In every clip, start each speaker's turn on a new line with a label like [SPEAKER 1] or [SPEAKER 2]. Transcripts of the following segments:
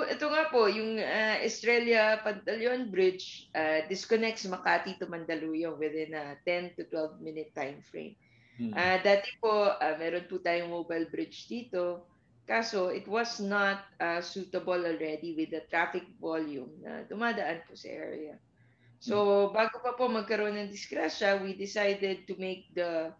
[SPEAKER 1] So, ito nga po, yung uh, Estrella Pantaleon Bridge uh, disconnects Makati to Mandaluyong within a 10 to 12 minute time frame. Mm-hmm. Uh, dati po, uh, meron po tayong mobile bridge dito. Kaso, it was not uh, suitable already with the traffic volume na dumadaan po sa area. So, bago pa po magkaroon ng disgrasya, we decided to make the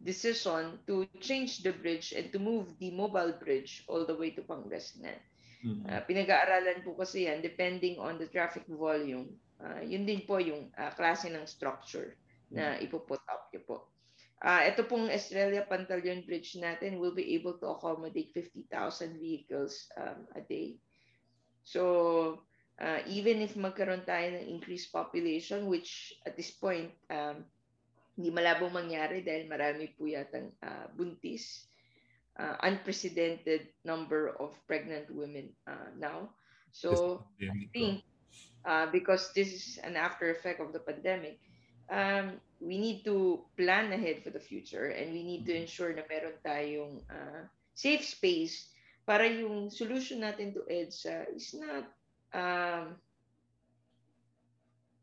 [SPEAKER 1] decision to change the bridge and to move the mobile bridge all the way to Pangasinan. Uh, pinag-aaralan po kasi yan depending on the traffic volume. Uh, yun din po yung uh, klase ng structure na mm-hmm. ipoput up niyo po. Uh, ito pong Estrella Pantaleon Bridge natin will be able to accommodate 50,000 vehicles um, a day. So, uh, even if magkaroon tayo ng increased population, which at this point, um, hindi malabong mangyari dahil marami po yatang uh, buntis, uh, unprecedented number of pregnant women uh, now. So I think uh, because this is an after effect of the pandemic, um, we need to plan ahead for the future and we need to mm-hmm. ensure na meron tayong uh, safe space para yung solution natin to EDSA is not um,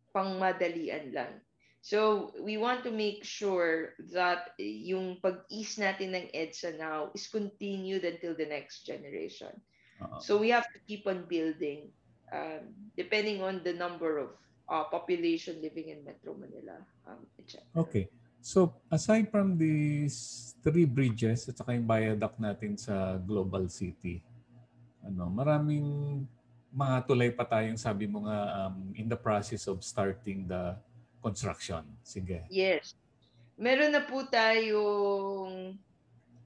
[SPEAKER 1] pangmadalian lang. So, we want to make sure that yung pag-ease natin ng EDSA now is continued until the next generation. Uh-huh. So, we have to keep on building um, depending on the number of uh, population living in Metro Manila. Um,
[SPEAKER 2] okay. So, aside from these three bridges at saka yung viaduct natin sa Global City, ano, maraming mga tulay pa tayong sabi mo nga um, in the process of starting the construction. Sige.
[SPEAKER 1] Yes. Meron na po tayong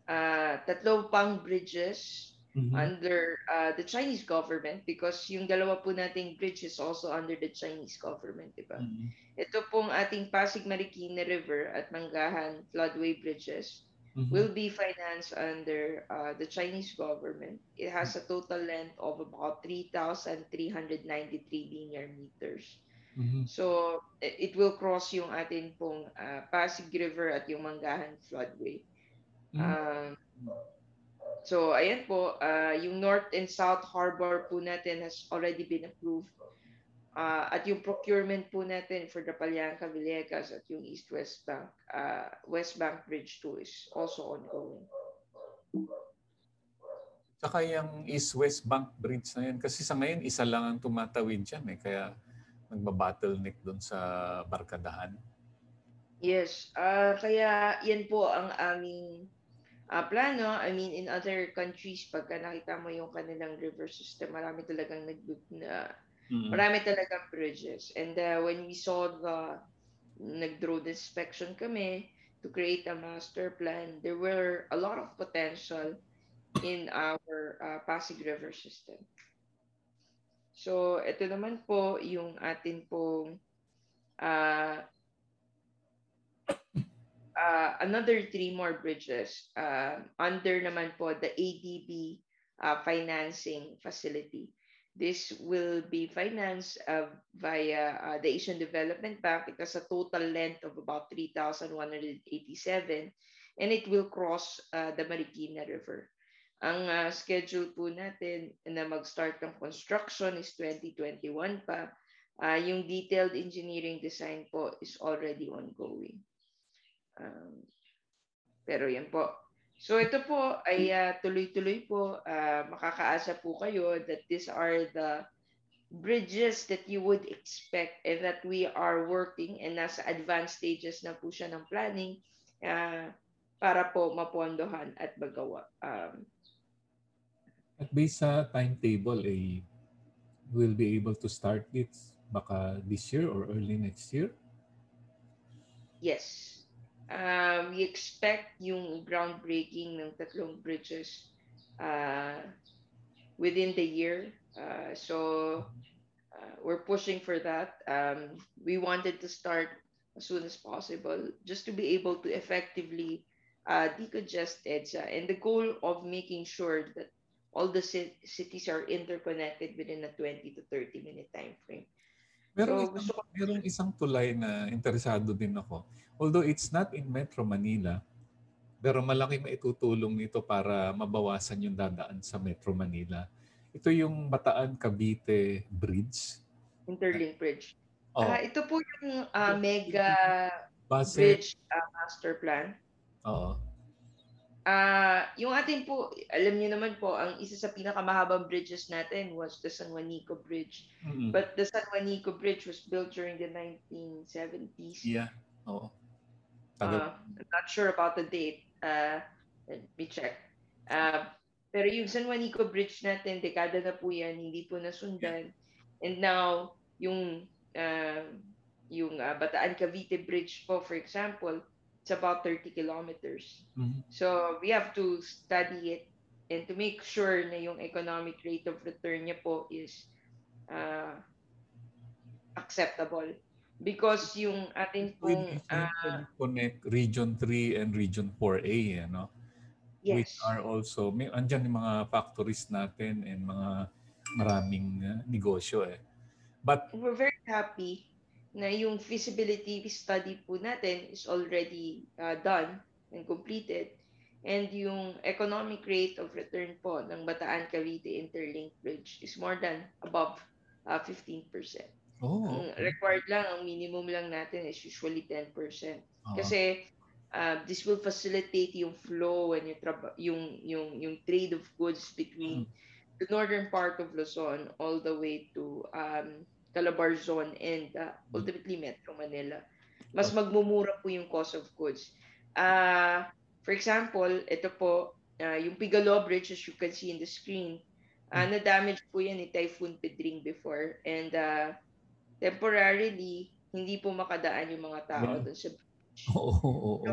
[SPEAKER 1] uh, tatlo pang bridges mm-hmm. under uh, the Chinese government because yung dalawa po nating bridge is also under the Chinese government, di ba? Mm-hmm. Ito pong ating Pasig Marikina River at Manggahan floodway bridges mm-hmm. will be financed under uh, the Chinese government. It has a total length of about 3,393 linear meters. Mm-hmm. So, it will cross yung atin pong uh, Pasig River at yung Manggahan Floodway. Mm-hmm. Uh, so, ayan po, uh, yung North and South Harbor po natin has already been approved. Uh, at yung procurement po natin for the Palyanca Villegas at yung East-West Bank, uh, West Bank Bridge 2 is also ongoing.
[SPEAKER 2] Saka yung East-West Bank Bridge na yan, kasi sa ngayon isa lang ang tumatawid dyan eh. Kaya nagba-bottleneck doon sa barkadahan?
[SPEAKER 1] Yes. Uh, kaya yan po ang aming uh, plano. I mean, in other countries, pagka nakita mo yung kanilang river system, marami talagang nag na mm-hmm. marami talagang bridges. And uh, when we saw the nag-drone inspection kami to create a master plan, there were a lot of potential in our uh, Pasig River system. So, ito naman po yung atin pong uh, uh, another three more bridges uh, under naman po the ADB uh, financing facility. This will be financed uh, via uh, the Asian Development Bank. It has a total length of about 3,187 and it will cross uh, the Marikina River. Ang uh, schedule po natin na mag-start ng construction is 2021 pa. Uh, yung detailed engineering design po is already ongoing. Um, pero yan po. So ito po ay uh, tuloy-tuloy po. Uh, makakaasa po kayo that these are the bridges that you would expect and that we are working and nasa advanced stages na po siya ng planning uh, para po mapondohan at magawa. Um,
[SPEAKER 2] at based sa timetable, eh, will be able to start it baka this year or early next year?
[SPEAKER 1] Yes. Um, we expect yung groundbreaking ng tatlong bridges uh, within the year. Uh, so uh, we're pushing for that. Um, we wanted to start as soon as possible just to be able to effectively uh, decongest EDSA and the goal of making sure that all the cities are interconnected within a 20 to 30 minute time frame.
[SPEAKER 2] Meron, so, isang, meron isang tulay na interesado din ako. Although it's not in Metro Manila, pero malaki maitutulong nito para mabawasan yung dadaan sa Metro Manila. ito yung Bataan Cavite Bridge.
[SPEAKER 1] Interlink Bridge.
[SPEAKER 2] Oh,
[SPEAKER 1] Ah, ito po yung ah, mega
[SPEAKER 2] base,
[SPEAKER 1] bridge ah, master plan.
[SPEAKER 2] oo.
[SPEAKER 1] Ah, yung ating po, alam niyo naman po, ang isa sa pinakamahabang bridges natin was the San Juanico Bridge.
[SPEAKER 2] Mm,
[SPEAKER 1] But the San Juanico Bridge was built during the 1970s.
[SPEAKER 2] yeah, oo. Tagal.
[SPEAKER 1] Uh, I'm not sure about the date. Uh, let me check. Uh, pero yung San Juanico Bridge natin, dekada na po yan, hindi po nasundan. And now, yung uh, yung uh, Bataan Cavite Bridge po, for example, it's about 30 kilometers.
[SPEAKER 2] Mhm.
[SPEAKER 1] So, we have to study it and to make sure na yung economic rate of return niya po is uh, acceptable. Because yung
[SPEAKER 2] Pwede,
[SPEAKER 1] pong uh,
[SPEAKER 2] connect Region 3 and Region 4A, ano? Which
[SPEAKER 1] yes.
[SPEAKER 2] are also, may, andyan yung mga factories natin and mga maraming uh, negosyo eh. But,
[SPEAKER 1] we're very happy na yung feasibility study po natin is already uh, done and completed. And yung economic rate of return po ng Bataan Cavite Interlink Bridge is more than above uh, 15%.
[SPEAKER 2] oh,
[SPEAKER 1] Ang
[SPEAKER 2] okay.
[SPEAKER 1] required lang, ang minimum lang natin is usually 10%.
[SPEAKER 2] Oo.
[SPEAKER 1] Kasi uh, this will facilitate yung flow and yung, traba- yung, yung, yung trade of goods between the northern part of Luzon all the way to um, Calabarzon and uh, ultimately Metro Manila. Mas magmumura po yung cost of goods. Uh, for example, ito po, uh, yung Pigalo Bridge as you can see in the screen, uh, na-damage po yan ni Typhoon Pedring before and uh, temporarily hindi po makadaan yung mga tao
[SPEAKER 2] Yeah.
[SPEAKER 1] doon sa
[SPEAKER 2] Oo, oo, oo.
[SPEAKER 1] So,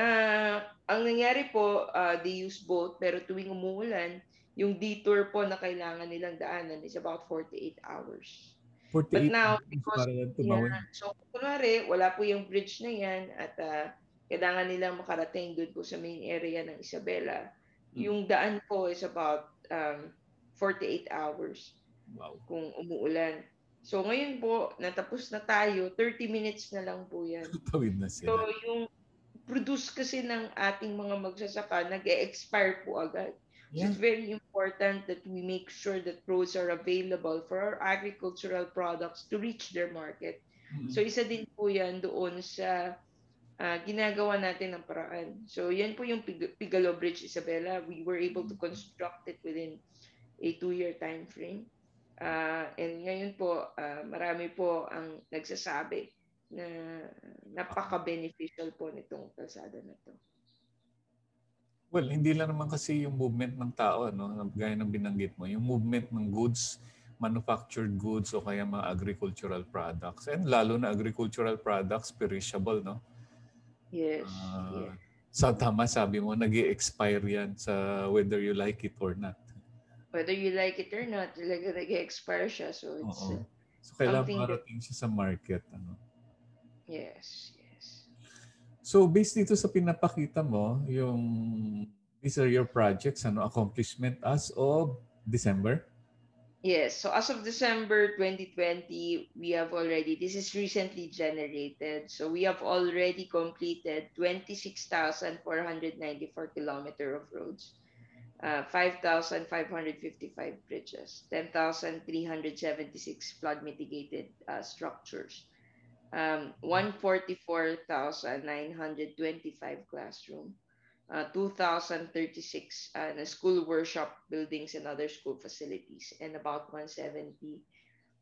[SPEAKER 1] ah ang nangyari po, ah, they use boat, pero tuwing umuulan, yung detour po na kailangan nilang daanan is about 48 hours.
[SPEAKER 2] 48
[SPEAKER 1] But now, because. Yeah, so, kunwari, wala po yung bridge na yan at ah, kailangan nilang makarating doon po sa main area ng Isabela.
[SPEAKER 2] Mm.
[SPEAKER 1] Yung daan po is about um, 48 hours
[SPEAKER 2] Wow.
[SPEAKER 1] kung umuulan. So, ngayon po, natapos na tayo, 30 minutes na lang po yan.
[SPEAKER 2] Tawid na
[SPEAKER 1] So,
[SPEAKER 2] sila.
[SPEAKER 1] yung produce kasi ng ating mga magsasaka, nag-expire po agad. So,
[SPEAKER 2] Yeah.
[SPEAKER 1] it's very important that we make sure that roads are available for our agricultural products to reach their market.
[SPEAKER 2] Mm.
[SPEAKER 1] So, isa din po yan doon sa ah, ginagawa natin ng paraan. So, yan po yung Pig- Pigalo Bridge, Isabela. We were able to construct it within a two-year time frame. Ah, and ngayon po, ah, marami po ang nagsasabi na napaka-beneficial po nitong kalsada na to.
[SPEAKER 2] Well, hindi lang naman kasi yung movement ng tao, ano, gaya ng binanggit mo, yung movement ng goods, manufactured goods o kaya mga agricultural products. And lalo na agricultural products, perishable, no?
[SPEAKER 1] Yes.
[SPEAKER 2] Ah,
[SPEAKER 1] yes.
[SPEAKER 2] Sa tama sabi mo, nag expire yan sa whether you like it or not.
[SPEAKER 1] Whether you like it or not, talaga nag-expire siya. So, it's,
[SPEAKER 2] Oo.
[SPEAKER 1] uh,
[SPEAKER 2] So kailangan marating siya sa market. Ano?
[SPEAKER 1] Yes, yes.
[SPEAKER 2] So based dito sa pinapakita mo, yung these are your projects, ano, accomplishment as of December?
[SPEAKER 1] Yes. So as of December 2020, we have already, this is recently generated. So we have already completed 26,494 kilometer of roads, uh, 5,555 bridges, 10,376 flood mitigated uh, structures, um, 144,925 classroom, uh, 2,036 uh, na school workshop buildings and other school facilities, and about 170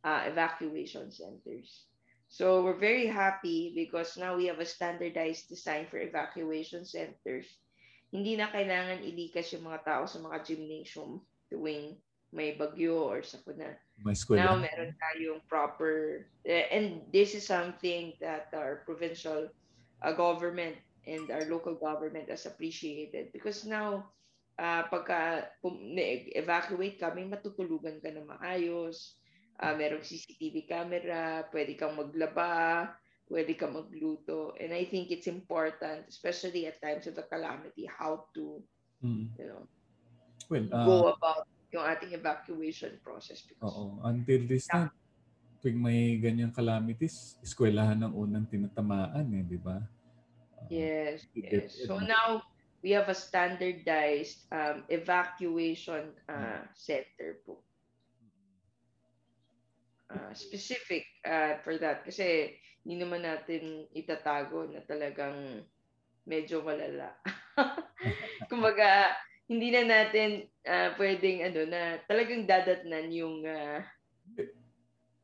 [SPEAKER 1] uh, evacuation centers. So we're very happy because now we have a standardized design for evacuation centers. Hindi na kailangan ilikas yung mga tao sa mga gymnasium tuwing may bagyo or sakuna.
[SPEAKER 2] May eskwela?
[SPEAKER 1] Now meron tayong proper, eh, and this is something that our provincial uh, government and our local government has appreciated because now uh, pagka evacuate kami, matutulugan ka na maayos, uh, merong CCTV camera, pwede kang maglaba, pwede kang magluto. And I think it's important, especially at times of the calamity, how to,
[SPEAKER 2] Mm.
[SPEAKER 1] you know,
[SPEAKER 2] Well, ah,
[SPEAKER 1] go about yung ating evacuation process. Because
[SPEAKER 2] oo. Until this time, tuwing may ganyang calamities, eskwelahan ang unang tinatamaan eh, di ba? Ah,
[SPEAKER 1] Yes, yes.
[SPEAKER 2] it,
[SPEAKER 1] So
[SPEAKER 2] no?
[SPEAKER 1] now we have a standardized um, evacuation uh, center po. Uh, specific uh, for that kasi hindi naman natin itatago na talagang medyo malala. Kumbaga, hindi na natin uh, pwedeng ano na talagang dadatnan yung uh,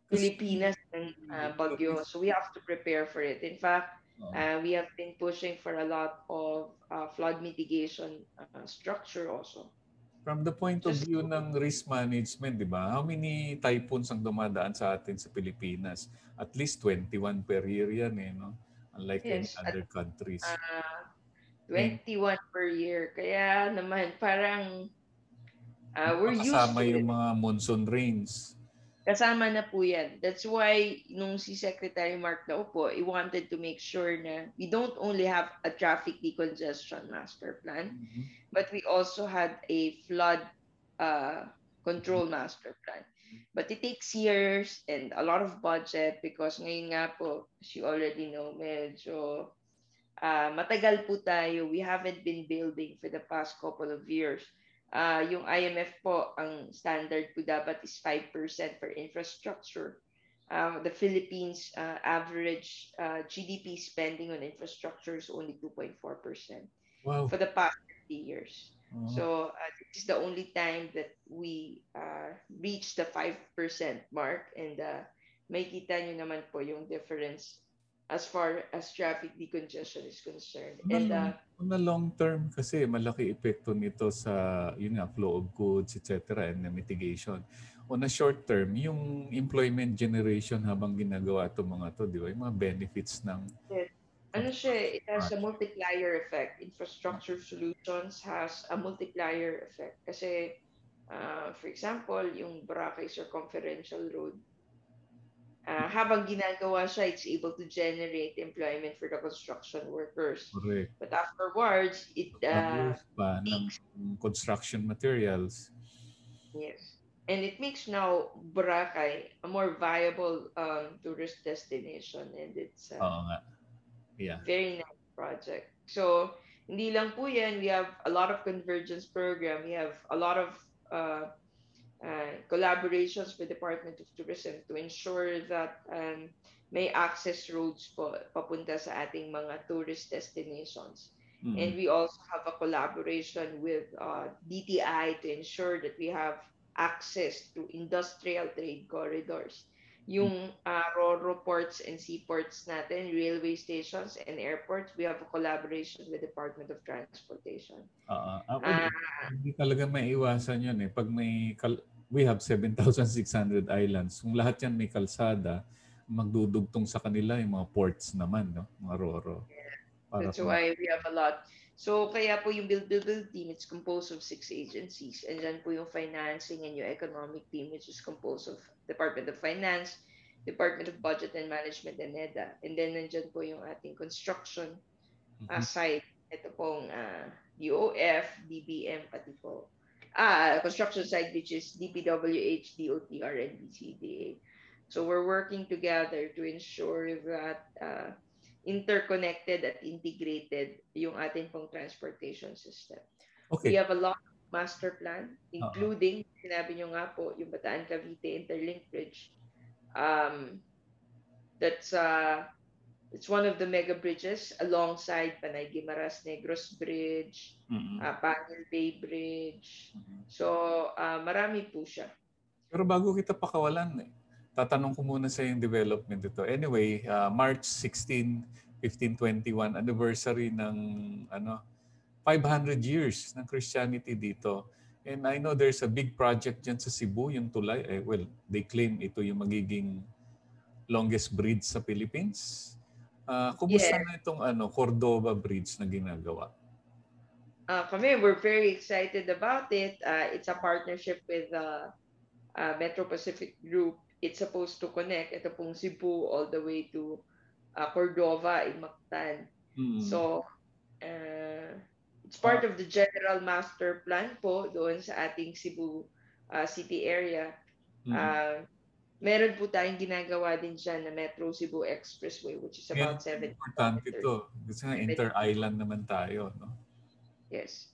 [SPEAKER 1] Pilipinas ng uh, bagyo. So we have to prepare for it. In fact, uh, we have been pushing for a lot of uh, flood mitigation uh, structure also.
[SPEAKER 2] From the point of view ng risk management, di ba? How many typhoons ang dumadaan sa atin sa Pilipinas? At least 21 per year yan eh, no? Unlike yes, in other at, countries.
[SPEAKER 1] Uh, 21 hmm. per year. Kaya naman parang uh, we're used to
[SPEAKER 2] yung mga monsoon rains.
[SPEAKER 1] Kasama na po yan. That's why nung si Secretary Mark Naupo, he wanted to make sure na we don't only have a traffic decongestion master plan, mm-hmm. but we also had a flood uh, control master plan. But it takes years and a lot of budget because ngayon nga po, as you already know, medyo uh, matagal po tayo. We haven't been building for the past couple of years uh, yung IMF po, ang standard po dapat is 5% for infrastructure. Uh, the Philippines uh, average uh, GDP spending on infrastructure is only 2.4% wow. for the past 50 years. Uh-huh. So uh, this is the only time that we uh, reach the 5% mark and uh, may kita nyo naman po yung difference as far as traffic decongestion is concerned. And uh,
[SPEAKER 2] on the long term kasi malaki epekto nito sa yun nga flow of goods etc. and the mitigation. On a short term, yung employment generation habang ginagawa to mga to, di ba? Yung mga benefits ng
[SPEAKER 1] yes. Ano siya, it has a multiplier effect. Infrastructure solutions has a multiplier effect. Kasi, uh, for example, yung Boracay Circumferential Road, uh, habang ginagawa siya, it's able to generate employment for the construction workers.
[SPEAKER 2] Correct.
[SPEAKER 1] But afterwards, it uh,
[SPEAKER 2] pa makes, ng construction materials.
[SPEAKER 1] Yes. And it makes now Boracay a more viable um, tourist destination and it's uh,
[SPEAKER 2] Oo nga. Yeah.
[SPEAKER 1] very nice project. So, hindi lang po yan. We have a lot of convergence program. We have a lot of uh, uh, collaborations with Department of Tourism to ensure that um, may access roads po papunta sa ating mga tourist destinations. Mm-hmm. And we also have a collaboration with uh, DTI to ensure that we have access to industrial trade corridors. Yung uh, RORO ports and seaports natin, railway stations and airports, we have a collaboration with Department of Transportation.
[SPEAKER 2] Uh, uh, uh, hindi talaga may iwasan yun eh. Pag may kal- we have 7,600 islands. Kung lahat yan may kalsada, magdudugtong sa kanila yung mga ports naman, no? mga roro.
[SPEAKER 1] Yeah. Para That's why we have a lot. So, kaya po yung Build Build Build team, it's composed of six agencies. And then po yung financing and yung economic team, which is composed of Department of Finance, Department of Budget and Management, and NEDA. And then nandyan po yung ating construction mm-hmm. uh, side. Ito pong uh, UOF, DBM, pati po ah, construction site, which is DPWH, DOTR, and BCDA. So we're working together to ensure that uh, interconnected at integrated yung ating pong transportation system. Okay. We have a lot of master plan, including, uh-huh. sinabi nyo nga po, yung Bataan Cavite Interlink Bridge. Um, that's uh, It's one of the mega bridges alongside Panay Guimaras Negros Bridge, mm-hmm. uh, Pangil Bay Bridge. Mm-hmm. So, uh, marami po siya.
[SPEAKER 2] Pero bago kita pakawalan, eh, tatanong ko muna sa yung development ito. Anyway, uh, March 16, 1521, anniversary ng ano 500 years ng Christianity dito. And I know there's a big project dyan sa Cebu, yung tulay. Eh, well, they claim ito yung magiging longest bridge sa Philippines. Uh, kumusta yeah. na itong ano, Cordova Bridge na ginagawa?
[SPEAKER 1] Uh, kami, we're very excited about it. Uh, it's a partnership with uh, uh, Metro Pacific Group. It's supposed to connect ito pong Cebu all the way to uh, Cordova in Mactan. Mm. So, uh, it's part uh, of the general master plan po doon sa ating Cebu uh, city area. Mm. Uh, meron po tayong ginagawa din dyan na Metro Cebu Expressway which is about 7
[SPEAKER 2] Importante ito. Kasi nga inter-island naman tayo. No?
[SPEAKER 1] Yes.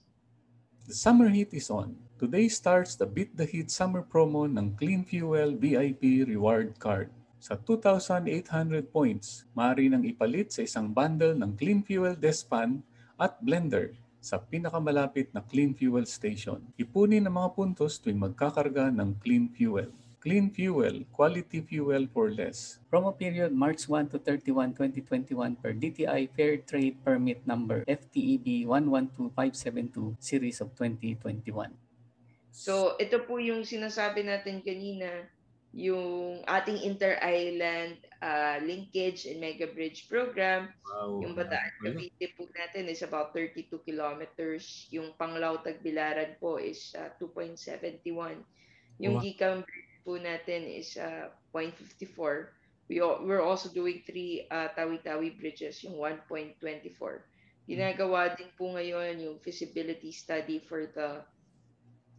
[SPEAKER 2] The summer heat is on. Today starts the Beat the Heat summer promo ng Clean Fuel VIP Reward Card. Sa 2,800 points, maaari nang ipalit sa isang bundle ng Clean Fuel Despan at Blender sa pinakamalapit na Clean Fuel Station. Ipunin ang mga puntos tuwing magkakarga ng Clean Fuel. Clean Fuel, quality fuel for less.
[SPEAKER 3] Promo period March 1 to 31, 2021 per DTI Fair Trade Permit Number FTEB 112572 Series of 2021.
[SPEAKER 1] So, ito po yung sinasabi natin kanina, yung ating inter-island uh, linkage and mega bridge program.
[SPEAKER 2] Wow.
[SPEAKER 1] Yung Bataan Cavite po natin is about 32 kilometers. Yung Panglao Tagbilaran po is uh, 2.71. Yung
[SPEAKER 2] Wow.
[SPEAKER 1] Gicam Bridge po natin is uh, 0.54. We al- we're also doing three uh, Tawi-Tawi bridges, yung 1.24. Ginagawa din po ngayon yung feasibility study for the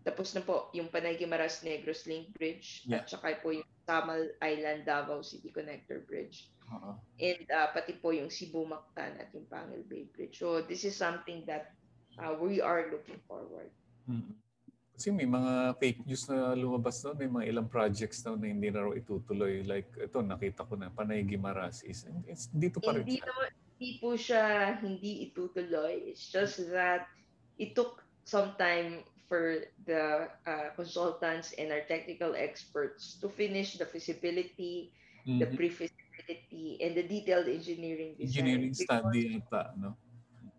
[SPEAKER 1] tapos na po yung Panay Guimaras Negros Link Bridge
[SPEAKER 2] Yeah.
[SPEAKER 1] at saka po yung Tamal Island Davao City Connector Bridge
[SPEAKER 2] Oo.
[SPEAKER 1] and uh, pati po yung Cebu Mactan at yung Pangil Bay Bridge. So this is something that uh, we are looking forward.
[SPEAKER 2] Mm. Kasi may mga fake news na lumabas doon, may mga ilang projects daw na hindi na raw itutuloy. Like ito, nakita ko na, Panay Gimaras is, it's, dito pa rin
[SPEAKER 1] Hindi
[SPEAKER 2] siya.
[SPEAKER 1] hindi po siya hindi itutuloy. It's just that it took some time for the uh, consultants and our technical experts to finish the feasibility, the
[SPEAKER 2] Mhm.
[SPEAKER 1] pre-feasibility, and the detailed engineering design.
[SPEAKER 2] Engineering study ata, no?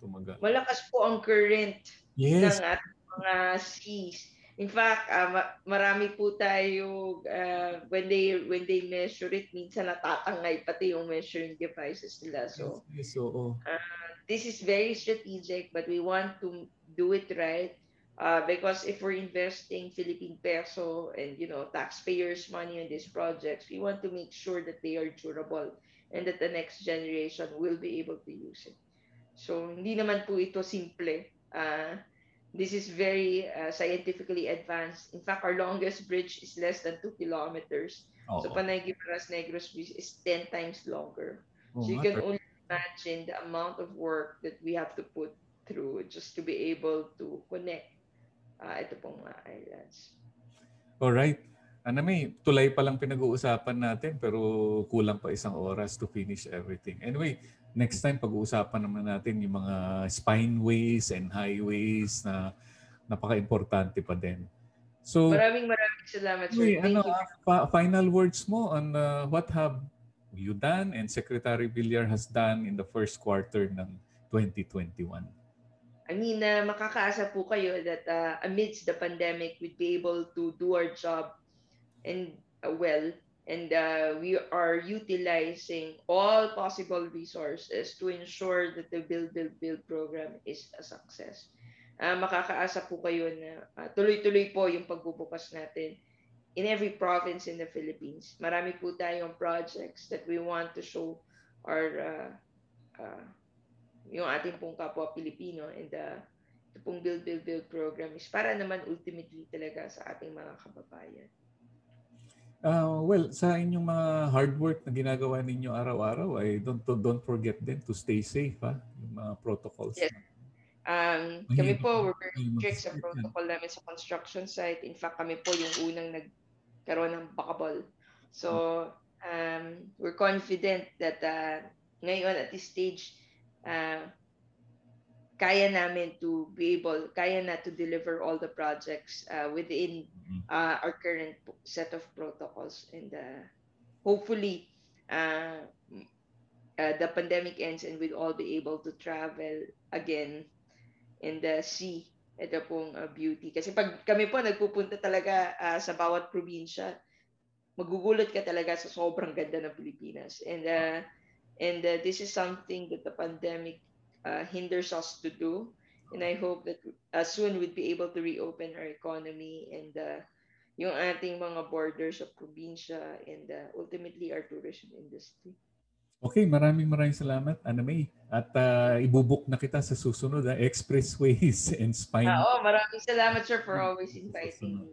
[SPEAKER 2] Tumagal.
[SPEAKER 1] Malakas po ang current
[SPEAKER 2] Yes.
[SPEAKER 1] ng ating mga seas. In fact, ma- marami po tayo ah, when they when they measure it, minsan natatangay pati yung measuring devices nila. So
[SPEAKER 2] yes, oo.
[SPEAKER 1] this is very strategic, but we want to do it right. Uh, because if we're investing Philippine peso and you know taxpayers' money on these projects, we want to make sure that they are durable and that the next generation will be able to use it. So hindi naman po ito simple. Uh, this is very uh, scientifically advanced. In fact, our longest bridge is less than 2 kilometers.
[SPEAKER 2] Oo.
[SPEAKER 1] So Panay Guimaras Negros Bridge is 10 times longer.
[SPEAKER 2] Oo
[SPEAKER 1] So you can only imagine the amount of work that we have to put through just to be able to connect uh, ito pong mga islands.
[SPEAKER 2] Alright. Ano may, tulay pa lang pinag-uusapan natin pero kulang pa isang oras to finish everything. Anyway, next time pag-uusapan naman natin yung mga spineways and highways na napaka-importante pa din. So,
[SPEAKER 1] Maraming maraming salamat, sir.
[SPEAKER 2] Uy,
[SPEAKER 1] Thank
[SPEAKER 2] ano,
[SPEAKER 1] you.
[SPEAKER 2] ah, pa- final words mo on uh, what have you done and Secretary Villar has done in the first quarter ng 2021?
[SPEAKER 1] I mean, uh, makakaasa po kayo that uh, amidst the pandemic, we'd be able to do our job and uh, well. And uh, we are utilizing all possible resources to ensure that the Build, Build, Build program is a success. Uh, makakaasa po kayo na uh, tuloy-tuloy po yung pagbubukas natin in every province in the Philippines. Marami po tayong projects that we want to show our uh, uh, yung ating pong kapwa Pilipino and uh, ito pong Build, Build, Build program is para naman ultimately talaga sa ating mga kababayan.
[SPEAKER 2] Uh, well, sa inyong mga hard work na ginagawa ninyo araw-araw, ay don't don't forget din to stay safe, ha? Yung mga protocols.
[SPEAKER 1] Yes. Um,
[SPEAKER 2] Mahirap
[SPEAKER 1] kami po, we're very strict sa protocol namin sa construction site. In fact, kami po yung unang nagkaroon ng bakabol. So, um, we're confident that uh, ngayon at this stage, uh, kaya namin to be able, kaya na to deliver all the projects uh, within
[SPEAKER 2] Mhm.
[SPEAKER 1] uh, our current set of protocols. And uh, hopefully, uh, uh, the pandemic ends and we'll all be able to travel again in the sea. Ito pong uh, beauty. Kasi pag kami po nagpupunta talaga uh, sa bawat probinsya, magugulat ka talaga sa sobrang ganda ng Pilipinas. And uh, and uh, this is something that the pandemic uh, hinders us to do. And I hope that uh, soon we'll be able to reopen our economy and uh, yung ating mga borders of probinsya and uh, ultimately our tourism industry.
[SPEAKER 2] Okay, maraming maraming salamat, Anna May. At uh, ibubuk na kita sa susunod, ha? expressways and spine.
[SPEAKER 1] Ah, oh, maraming salamat sir for always inviting me.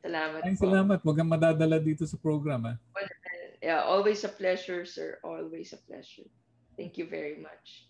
[SPEAKER 1] Salamat
[SPEAKER 2] Maraming
[SPEAKER 1] po.
[SPEAKER 2] salamat. Huwag kang madadala dito sa program. Ha?
[SPEAKER 1] Yeah, always a pleasure, sir. Always a pleasure. Thank you very much.